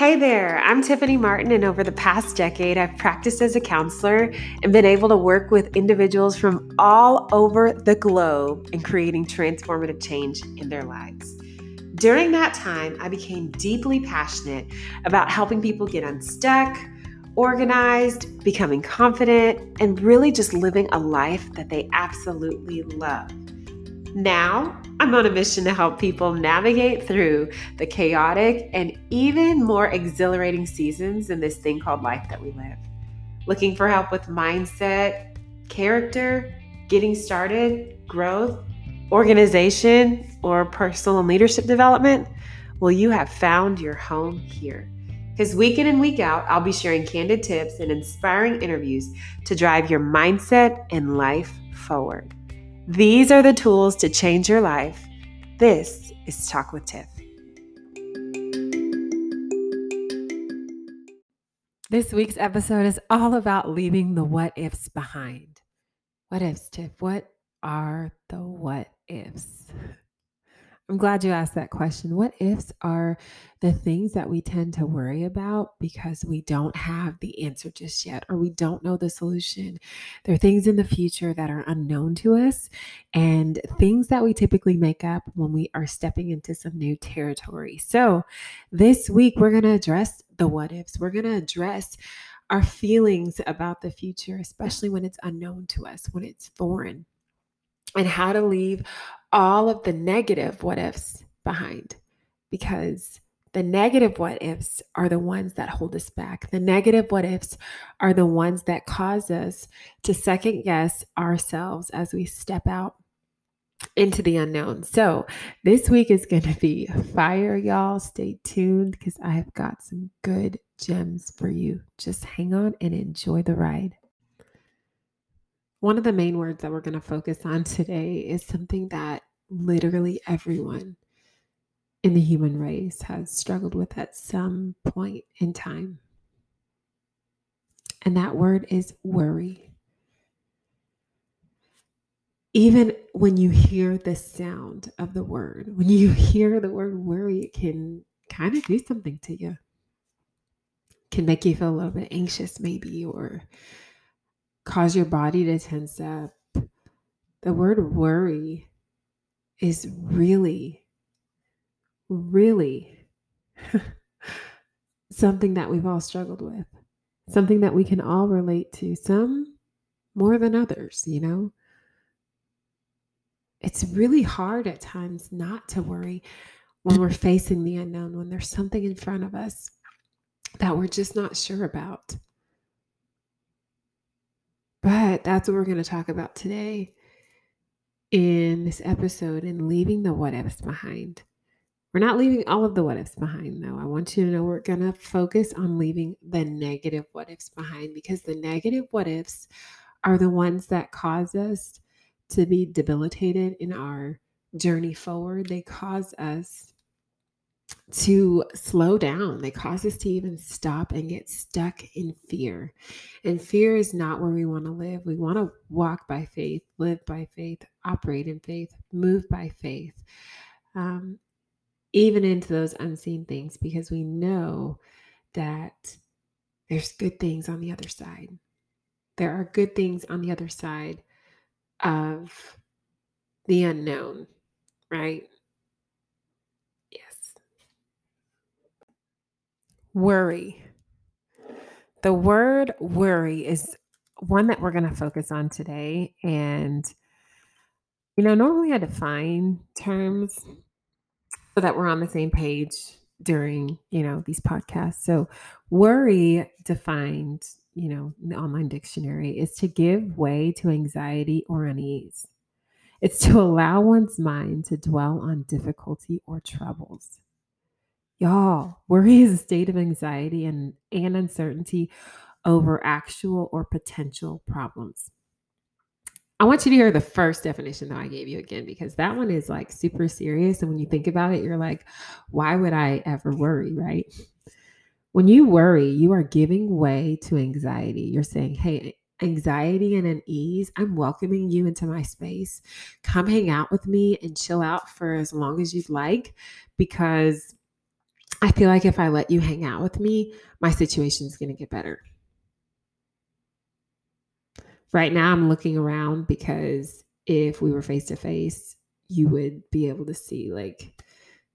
Hey there, I'm Tiffany Martin, and over the past decade, I've practiced as a counselor and been able to work with individuals from all over the globe in creating transformative change in their lives. During that time, I became deeply passionate about helping people get unstuck, organized, becoming confident, and really just living a life that they absolutely love. Now, I'm on a mission to help people navigate through the chaotic and even more exhilarating seasons in this thing called life that we live. Looking for help with mindset, character, getting started, growth, organization, or personal and leadership development? Well, you have found your home here. Because week in and week out, I'll be sharing candid tips and inspiring interviews to drive your mindset and life forward. These are the tools to change your life. This is Talk with Tiff. This week's episode is all about leaving the what ifs behind. What ifs, Tiff? What are the what ifs? I'm glad you asked that question. What ifs are the things that we tend to worry about because we don't have the answer just yet or we don't know the solution? There are things in the future that are unknown to us and things that we typically make up when we are stepping into some new territory. So, this week we're going to address the what ifs. We're going to address our feelings about the future, especially when it's unknown to us, when it's foreign and how to leave all of the negative what ifs behind because the negative what ifs are the ones that hold us back. The negative what ifs are the ones that cause us to second guess ourselves as we step out into the unknown. So, this week is going to be fire, y'all. Stay tuned because I have got some good gems for you. Just hang on and enjoy the ride. One of the main words that we're going to focus on today is something that literally everyone in the human race has struggled with at some point in time. And that word is worry. Even when you hear the sound of the word, when you hear the word worry, it can kind of do something to you. Can make you feel a little bit anxious, maybe, or cause your body to tense up. The word worry is really, really something that we've all struggled with, something that we can all relate to, some more than others, you know? It's really hard at times not to worry when we're facing the unknown, when there's something in front of us that we're just not sure about. But that's what we're going to talk about today in this episode and leaving the what ifs behind. We're not leaving all of the what ifs behind, though. I want you to know we're going to focus on leaving the negative what ifs behind because the negative what ifs are the ones that cause us to be debilitated in our journey forward. They cause us to slow down. They cause us to even stop and get stuck in fear. And fear is not where we want to live. We want to walk by faith, live by faith, operate in faith, move by faith, um, even into those unseen things, because we know that there's good things on the other side. There are good things on the other side of the unknown, right? Worry. The word worry is one that we're going to focus on today. And, you know, normally I define terms so that we're on the same page during, you know, these podcasts. So, worry defined, you know, in the online dictionary is to give way to anxiety or unease. It's to allow one's mind to dwell on difficulty or troubles. Y'all, worry is a state of anxiety and, and uncertainty over actual or potential problems. I want you to hear the first definition that I gave you again because that one is like super serious. And when you think about it, you're like, why would I ever worry, right? When you worry, you are giving way to anxiety. You're saying, hey, anxiety and unease, I'm welcoming you into my space. Come hang out with me and chill out for as long as you'd like because I feel like if I let you hang out with me, my situation is going to get better. Right now, I'm looking around because if we were face to face, you would be able to see like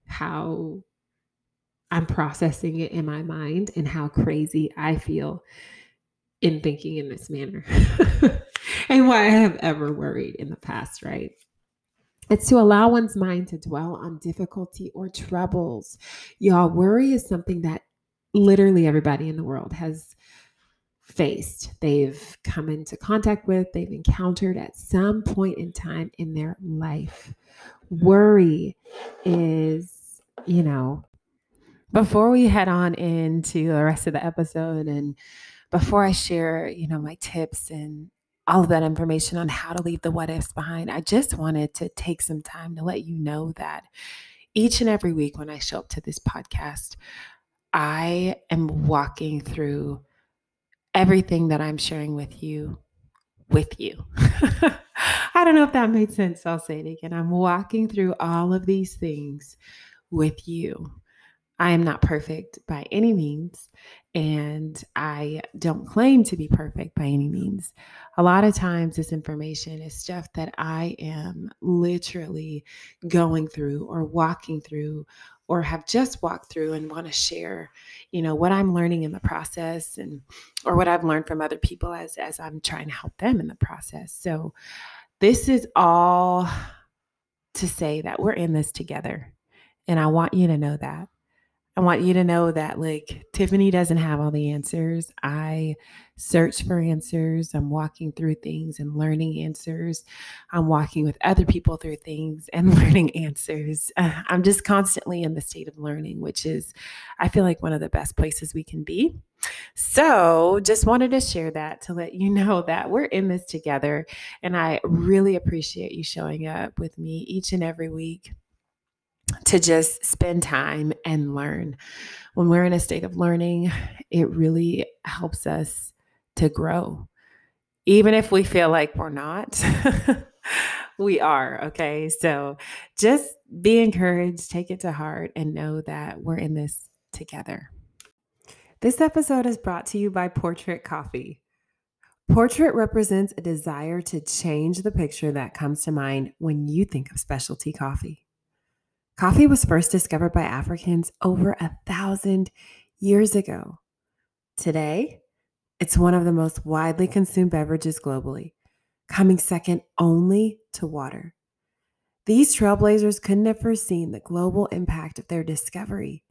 how I'm processing it in my mind and how crazy I feel in thinking in this manner and why I have ever worried in the past, right? It's to allow one's mind to dwell on difficulty or troubles. Y'all, worry is something that literally everybody in the world has faced, they've come into contact with, they've encountered at some point in time in their life. Worry is, you know, before we head on into the rest of the episode and before I share, you know, my tips and all of that information on how to leave the what ifs behind, I just wanted to take some time to let you know that each and every week when I show up to this podcast, I am walking through everything that I'm sharing with you with you. I don't know if that made sense. I'll say it again. I'm walking through all of these things with you. I am not perfect by any means, and I don't claim to be perfect by any means. A lot of times, this information is stuff that I am literally going through or walking through or have just walked through and want to share you know what i'm learning in the process and or what i've learned from other people as as i'm trying to help them in the process so this is all to say that we're in this together and i want you to know that I want you to know that, like, Tiffany doesn't have all the answers. I search for answers. I'm walking through things and learning answers. I'm walking with other people through things and learning answers. Uh, I'm just constantly in the state of learning, which is, I feel like, one of the best places we can be. So, just wanted to share that to let you know that we're in this together. And I really appreciate you showing up with me each and every week to just spend time and learn. When we're in a state of learning, it really helps us to grow. Even if we feel like we're not, we are. Okay. So just be encouraged, take it to heart, and know that we're in this together. This episode is brought to you by Portrait Coffee. Portrait represents a desire to change the picture that comes to mind when you think of specialty coffee. Coffee was first discovered by Africans over a thousand years ago. Today, it's one of the most widely consumed beverages globally, coming second only to water. These trailblazers couldn't have foreseen the global impact of their discovery.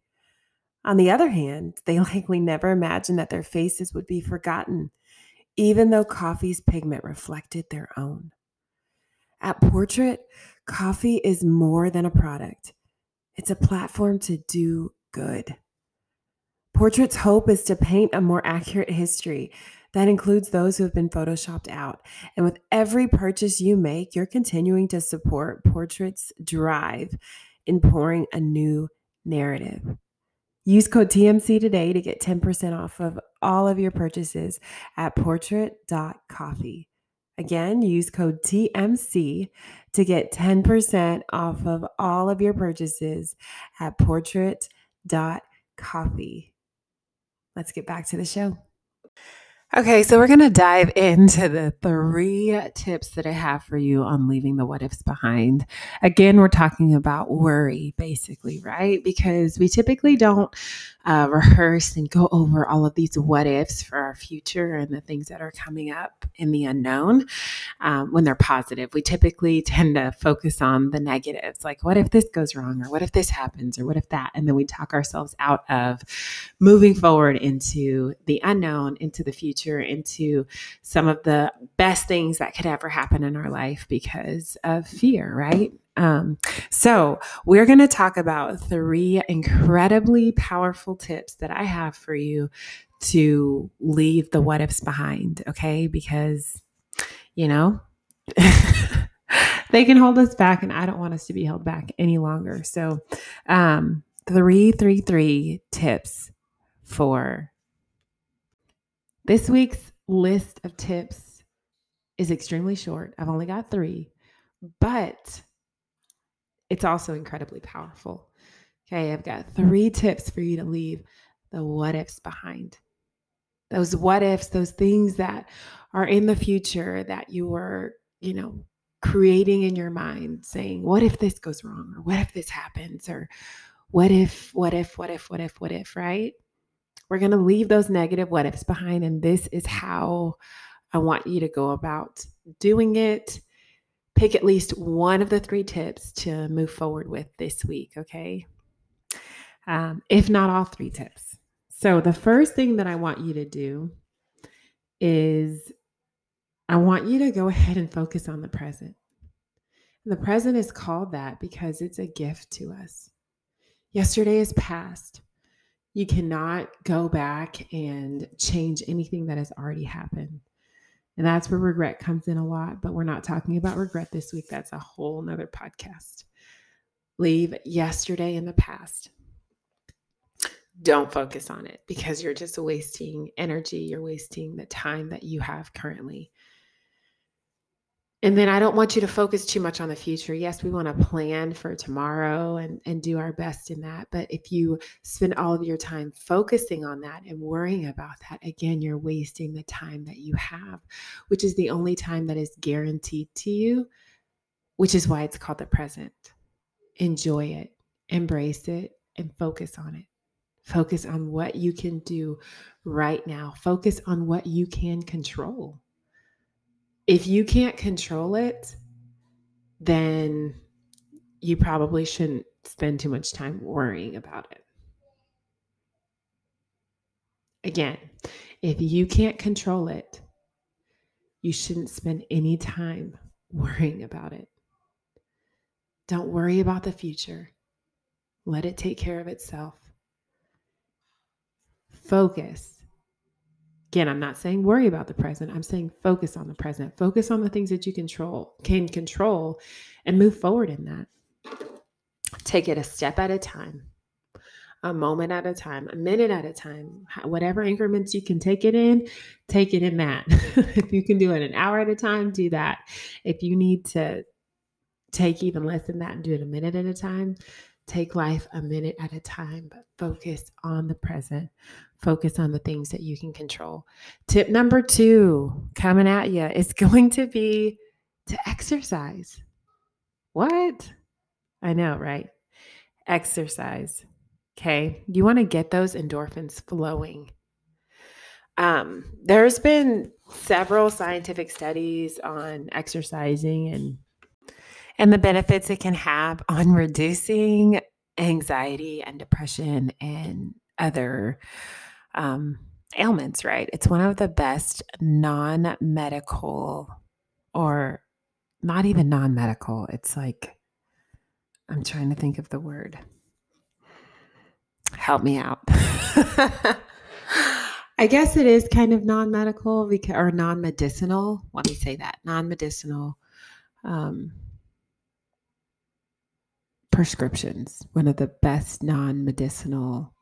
On the other hand, they likely never imagined that their faces would be forgotten, even though coffee's pigment reflected their own. At Portrait, coffee is more than a product. It's a platform to do good. Portrait's hope is to paint a more accurate history that includes those who have been photoshopped out. And with every purchase you make, you're continuing to support Portrait's drive in pouring a new narrative. Use code TMC today to get 10% off of all of your purchases at portrait.coffee. Again, use code TMC to get 10% off of all of your purchases at portrait.coffee. Let's get back to the show. Okay, so we're going to dive into the three tips that I have for you on leaving the what ifs behind. Again, we're talking about worry, basically, right? Because we typically don't uh, rehearse and go over all of these what ifs for our future and the things that are coming up in the unknown um, when they're positive. We typically tend to focus on the negatives, like what if this goes wrong, or what if this happens, or what if that? And then we talk ourselves out of moving forward into the unknown, into the future, into some of the best things that could ever happen in our life because of fear, right? Um, so, we're going to talk about three incredibly powerful tips that I have for you to leave the what ifs behind, okay? Because, you know, they can hold us back, and I don't want us to be held back any longer. So, um, three, three, three tips for this week's list of tips is extremely short. I've only got three, but it's also incredibly powerful. Okay, I've got three tips for you to leave the what ifs behind. Those what ifs, those things that are in the future that you were, you know, creating in your mind, saying, what if this goes wrong? Or what if this happens? Or what if, what if, what if, what if, what if, right? We're going to leave those negative what ifs behind. And this is how I want you to go about doing it. Pick at least one of the three tips to move forward with this week, okay? Um, if not all three tips. So, the first thing that I want you to do is I want you to go ahead and focus on the present. The present is called that because it's a gift to us. Yesterday is past. You cannot go back and change anything that has already happened. And that's where regret comes in a lot, but we're not talking about regret this week. That's a whole nother podcast. Leave yesterday in the past. Don't focus on it because you're just wasting energy. You're wasting the time that you have currently. And then I don't want you to focus too much on the future. Yes, we want to plan for tomorrow and, and do our best in that. But if you spend all of your time focusing on that and worrying about that, again, you're wasting the time that you have, which is the only time that is guaranteed to you, which is why it's called the present. Enjoy it, embrace it, and focus on it. Focus on what you can do right now, focus on what you can control if you can't control it, then you probably shouldn't spend too much time worrying about it. Again, if you can't control it, you shouldn't spend any time worrying about it. Don't worry about the future. Let it take care of itself. Focus Again, I'm not saying worry about the present. I'm saying focus on the present. Focus on the things that you control, can control, and move forward in that. Take it a step at a time, a moment at a time, a minute at a time, whatever increments you can take it in, take it in that. if you can do it an hour at a time, do that. If you need to take even less than that and do it a minute at a time, Take life a minute at a time, but focus on the present. Focus on the things that you can control. Tip number two coming at you is going to be to exercise. What? I know, right? Exercise. Okay. You want to get those endorphins flowing. Um, there's been several scientific studies on exercising and and the benefits it can have on reducing anxiety and depression and other um, ailments, right? It's one of the best non medical or not even non medical. It's like, I'm trying to think of the word. Help me out. I guess it is kind of non medical or non medicinal. Let me say that non medicinal. Um, prescriptions, one of the best non medicinal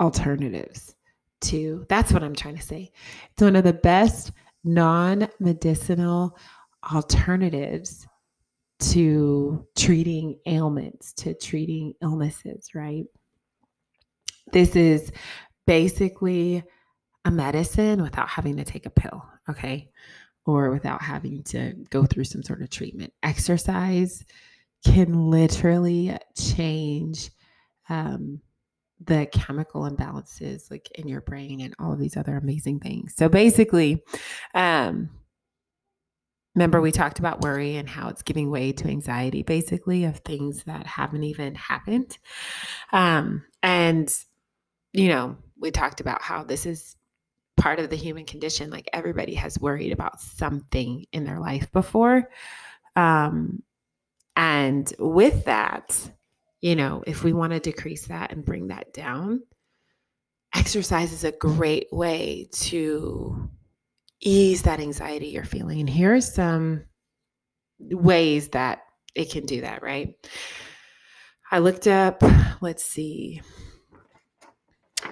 alternatives to that's what I'm trying to say. It's one of the best non medicinal alternatives to treating ailments, to treating illnesses, right? This is basically a medicine without having to take a pill, okay? Or without having to go through some sort of treatment. Exercise can literally change um, the chemical imbalances like in your brain and all of these other amazing things. So basically, um, remember we talked about worry and how it's giving way to anxiety, basically of things that haven't even happened. Um, and you know, we talked about how this is part of the human condition. Like everybody has worried about something in their life before. Um, and with that, you know, if we want to decrease that and bring that down, exercise is a great way to ease that anxiety you're feeling. And here are some ways that it can do that, right? I looked up, let's see,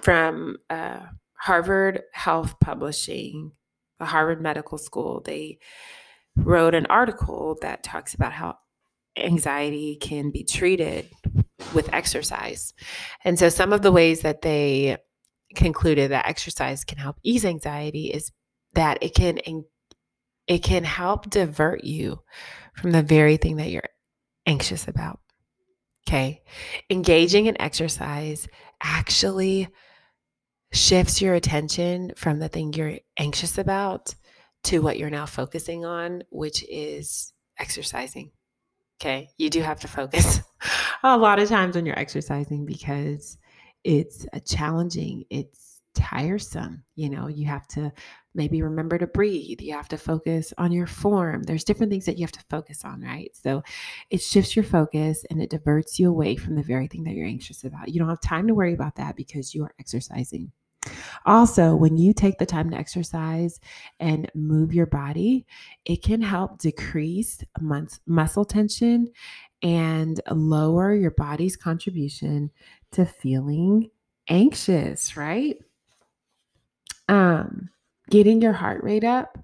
from uh, Harvard Health Publishing, the Harvard Medical School, they wrote an article that talks about how anxiety can be treated with exercise. And so some of the ways that they concluded that exercise can help ease anxiety is that it can it can help divert you from the very thing that you're anxious about. Okay. Engaging in exercise actually shifts your attention from the thing you're anxious about to what you're now focusing on, which is exercising. Okay. You do have to focus a lot of times when you're exercising because it's uh, challenging, it's tiresome. You know, you have to maybe remember to breathe. You have to focus on your form. There's different things that you have to focus on, right? So it shifts your focus and it diverts you away from the very thing that you're anxious about. You don't have time to worry about that because you are exercising. Also, when you take the time to exercise and move your body, it can help decrease muscle tension and lower your body's contribution to feeling anxious, right? Um, getting your heart rate up,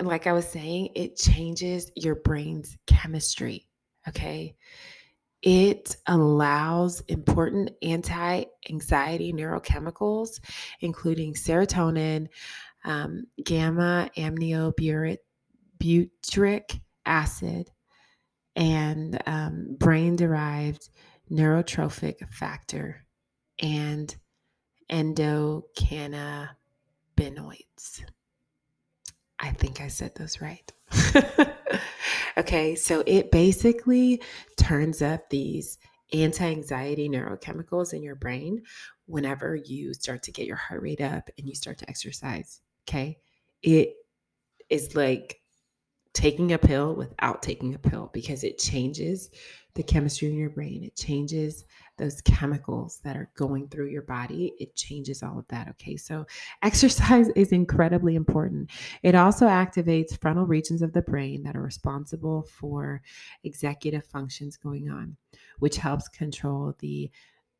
like I was saying, it changes your brain's chemistry. Okay. It allows important anti anxiety neurochemicals, including serotonin, um, gamma aminobutyric acid, and um, brain derived neurotrophic factor, and endocannabinoids. I think I said those right. okay, so it basically turns up these anti anxiety neurochemicals in your brain whenever you start to get your heart rate up and you start to exercise. Okay, it is like taking a pill without taking a pill because it changes the chemistry in your brain. It changes those chemicals that are going through your body. It changes all of that. Okay. So, exercise is incredibly important. It also activates frontal regions of the brain that are responsible for executive functions going on, which helps control the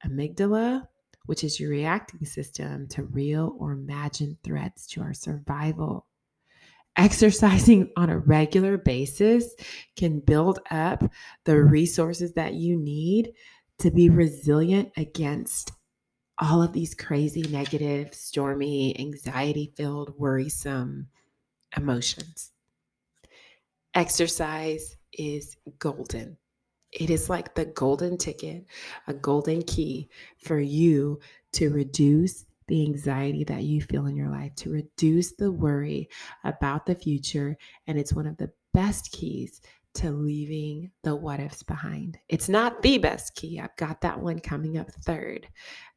amygdala, which is your reacting system to real or imagined threats to our survival exercising on a regular basis can build up the resources that you need to be resilient against all of these crazy, negative, stormy, anxiety filled, worrisome emotions. Exercise is golden. It is like the golden ticket, a golden key for you to reduce the anxiety that you feel in your life, to reduce the worry about the future. And it's one of the best keys to leaving the what ifs behind. It's not the best key. I've got that one coming up third.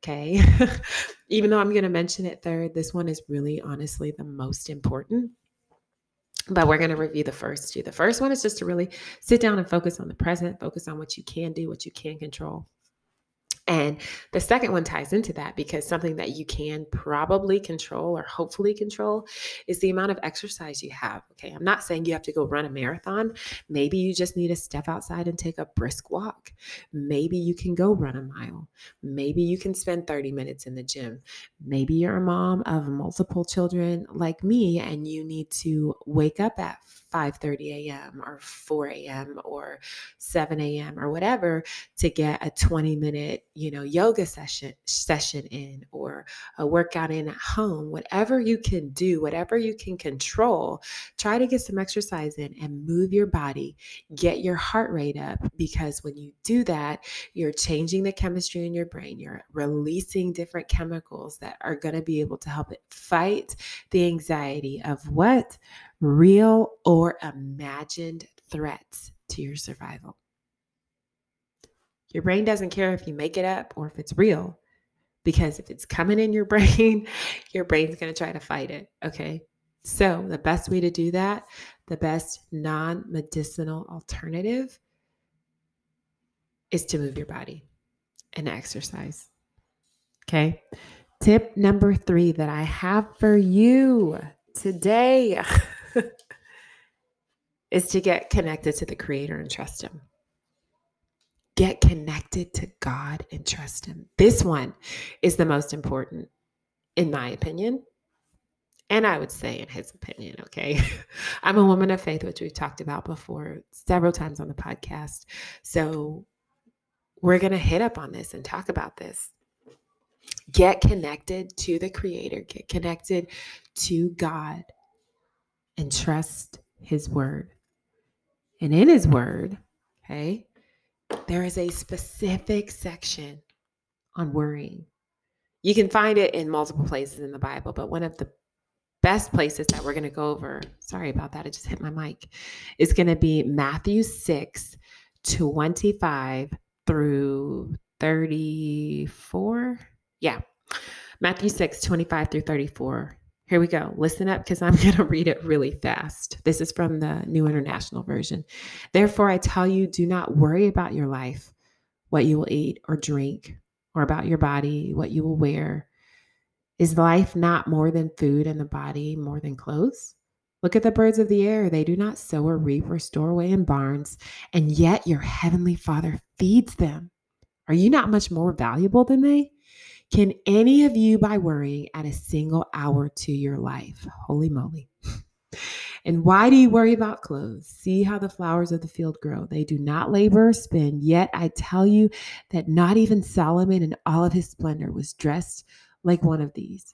Okay. Even though I'm going to mention it third, this one is really honestly the most important. But we're going to review the first two. The first one is just to really sit down and focus on the present, focus on what you can do, what you can control. And the second one ties into that because something that you can probably control or hopefully control is the amount of exercise you have. Okay. I'm not saying you have to go run a marathon. Maybe you just need to step outside and take a brisk walk. Maybe you can go run a mile. Maybe you can spend 30 minutes in the gym. Maybe you're a mom of multiple children like me and you need to wake up at 5:30 a.m. or 4 a.m. or 7 a.m. or whatever to get a 20 minute, you know, yoga session session in or a workout in at home, whatever you can do, whatever you can control, try to get some exercise in and move your body, get your heart rate up because when you do that, you're changing the chemistry in your brain. You're releasing different chemicals that are going to be able to help it fight the anxiety of what real or imagined threats to your survival. Your brain doesn't care if you make it up or if it's real, because if it's coming in your brain, your brain's going to try to fight it. Okay. So, the best way to do that, the best non medicinal alternative is to move your body and exercise. Okay. Tip number three that I have for you today is to get connected to the Creator and trust Him. Get connected to God and trust Him. This one is the most important, in my opinion. And I would say, in his opinion, okay? I'm a woman of faith, which we've talked about before several times on the podcast. So we're going to hit up on this and talk about this. Get connected to the Creator, get connected to God, and trust His Word. And in His Word, okay, there is a specific section on worrying. You can find it in multiple places in the Bible, but one of the best places that we're going to go over, sorry about that, I just hit my mic, is going to be Matthew 6 25 through 34. Yeah. Matthew 6, 25 through 34. Here we go. Listen up because I'm going to read it really fast. This is from the New International Version. Therefore, I tell you, do not worry about your life, what you will eat or drink, or about your body, what you will wear. Is life not more than food and the body more than clothes? Look at the birds of the air. They do not sow or reap or store away in barns, and yet your heavenly Father feeds them. Are you not much more valuable than they? Can any of you, by worrying, add a single hour to your life? Holy moly. And why do you worry about clothes? See how the flowers of the field grow. They do not labor or spin. Yet I tell you that not even Solomon in all of his splendor was dressed like one of these.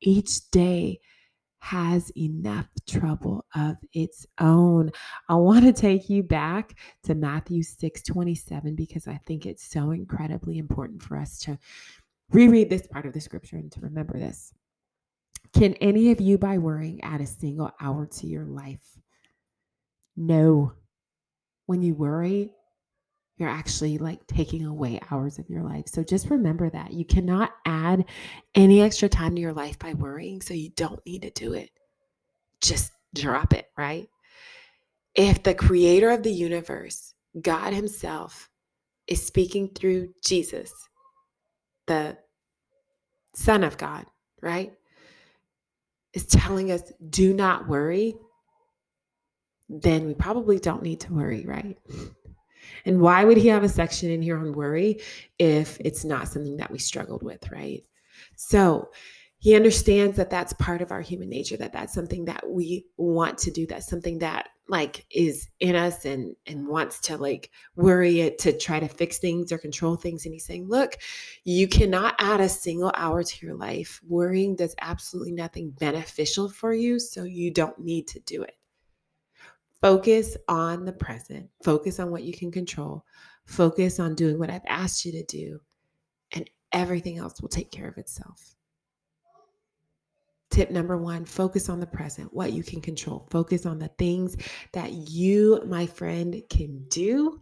Each day has enough trouble of its own. I want to take you back to Matthew 6 27 because I think it's so incredibly important for us to reread this part of the scripture and to remember this. Can any of you, by worrying, add a single hour to your life? No. When you worry, you're actually like taking away hours of your life. So just remember that you cannot add any extra time to your life by worrying. So you don't need to do it. Just drop it, right? If the creator of the universe, God Himself, is speaking through Jesus, the Son of God, right? Is telling us, do not worry, then we probably don't need to worry, right? And why would he have a section in here on worry if it's not something that we struggled with, right? So he understands that that's part of our human nature that that's something that we want to do that's something that like is in us and and wants to like worry it to try to fix things or control things. And he's saying look you cannot add a single hour to your life. Worrying does absolutely nothing beneficial for you so you don't need to do it Focus on the present, focus on what you can control, focus on doing what I've asked you to do, and everything else will take care of itself. Tip number one focus on the present, what you can control. Focus on the things that you, my friend, can do.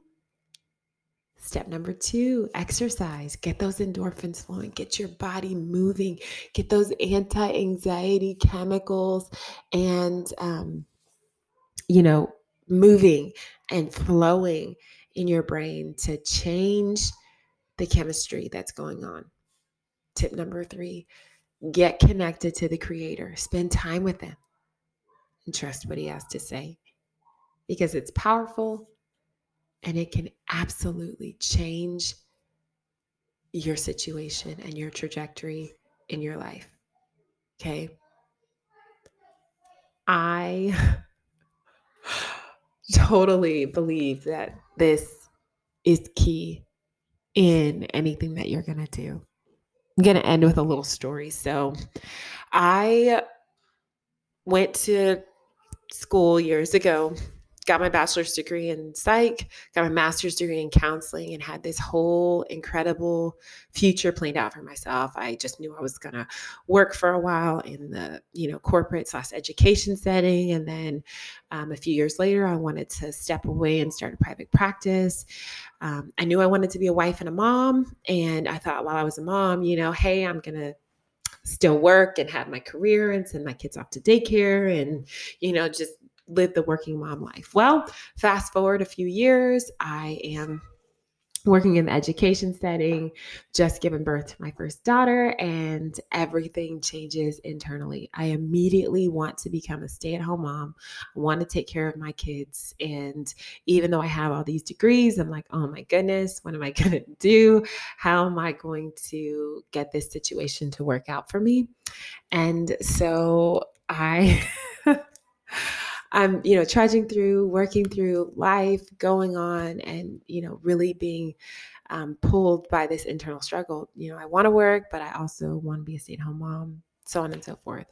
Step number two, exercise. Get those endorphins flowing, get your body moving, get those anti anxiety chemicals and um, you know, moving and flowing in your brain to change the chemistry that's going on. Tip number three get connected to the creator, spend time with him, and trust what he has to say because it's powerful and it can absolutely change your situation and your trajectory in your life. Okay. I totally believe that this is key in anything that you're going to do. I'm going to end with a little story. So, I went to school years ago got my bachelor's degree in psych, got my master's degree in counseling, and had this whole incredible future planned out for myself. I just knew I was gonna work for a while in the you know corporate slash education setting, and then um, a few years later, I wanted to step away and start a private practice. Um, I knew I wanted to be a wife and a mom, and I thought while I was a mom, you know, hey, I'm gonna still work and have my career and send my kids off to daycare and you know just live the working mom life. Well, fast forward a few years, I am working in the education setting, just given birth to my first daughter, and everything changes internally. I immediately want to become a stay at home mom. I want to take care of my kids. And even though I have all these degrees, I'm like, oh my goodness, what am I going to do? How am I going to get this situation to work out for me? And so I. I'm, you know, trudging through, working through life, going on, and, you know, really being um, pulled by this internal struggle. You know, I want to work, but I also want to be a stay at home mom, so on and so forth.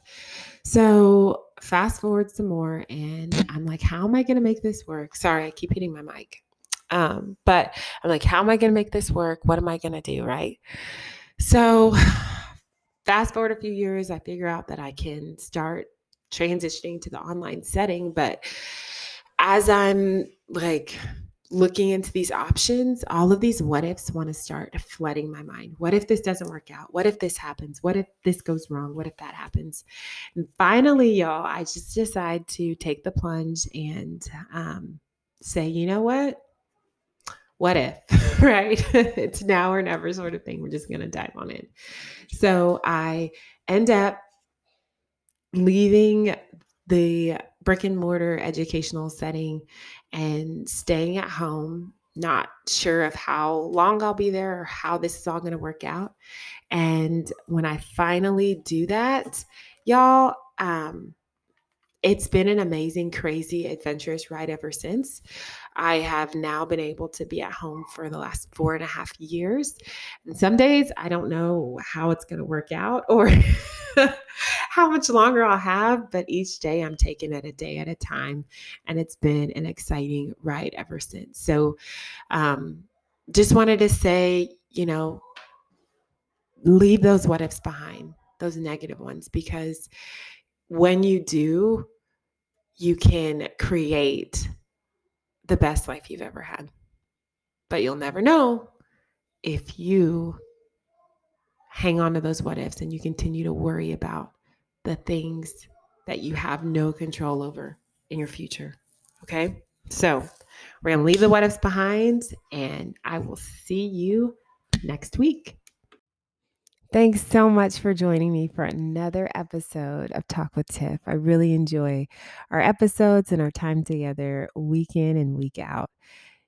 So, fast forward some more, and I'm like, how am I going to make this work? Sorry, I keep hitting my mic. Um, but I'm like, how am I going to make this work? What am I going to do? Right. So, fast forward a few years, I figure out that I can start transitioning to the online setting. But as I'm like looking into these options, all of these what ifs want to start flooding my mind. What if this doesn't work out? What if this happens? What if this goes wrong? What if that happens? And finally, y'all, I just decide to take the plunge and um, say, you know what? What if, right? it's now or never sort of thing. We're just going to dive on it. So I end up leaving the brick and mortar educational setting and staying at home, not sure of how long I'll be there or how this is all going to work out. And when I finally do that, y'all, um, it's been an amazing, crazy, adventurous ride ever since. I have now been able to be at home for the last four and a half years. And some days I don't know how it's going to work out or how much longer I'll have, but each day I'm taking it a day at a time. And it's been an exciting ride ever since. So, um, just wanted to say, you know, leave those what ifs behind, those negative ones, because when you do, you can create the best life you've ever had. But you'll never know if you hang on to those what ifs and you continue to worry about the things that you have no control over in your future. Okay. So we're going to leave the what ifs behind and I will see you next week. Thanks so much for joining me for another episode of Talk with Tiff. I really enjoy our episodes and our time together week in and week out.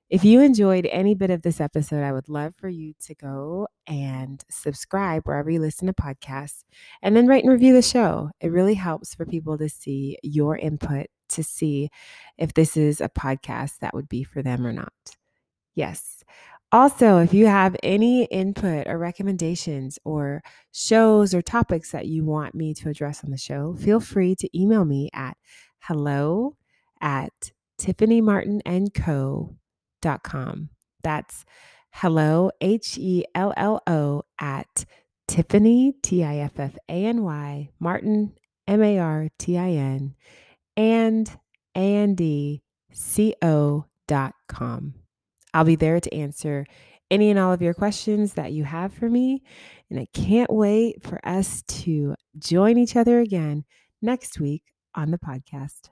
If you enjoyed any bit of this episode, I would love for you to go and subscribe wherever you listen to podcasts and then rate and review the show. It really helps for people to see your input to see if this is a podcast that would be for them or not. Yes. Also, if you have any input or recommendations or shows or topics that you want me to address on the show, feel free to email me at hello at tiffanymartinandco.com. That's hello, H E L L O, at Tiffany, T I F F A N Y, Martin, M A R T I N, and A N D C O dot com. I'll be there to answer any and all of your questions that you have for me. And I can't wait for us to join each other again next week on the podcast.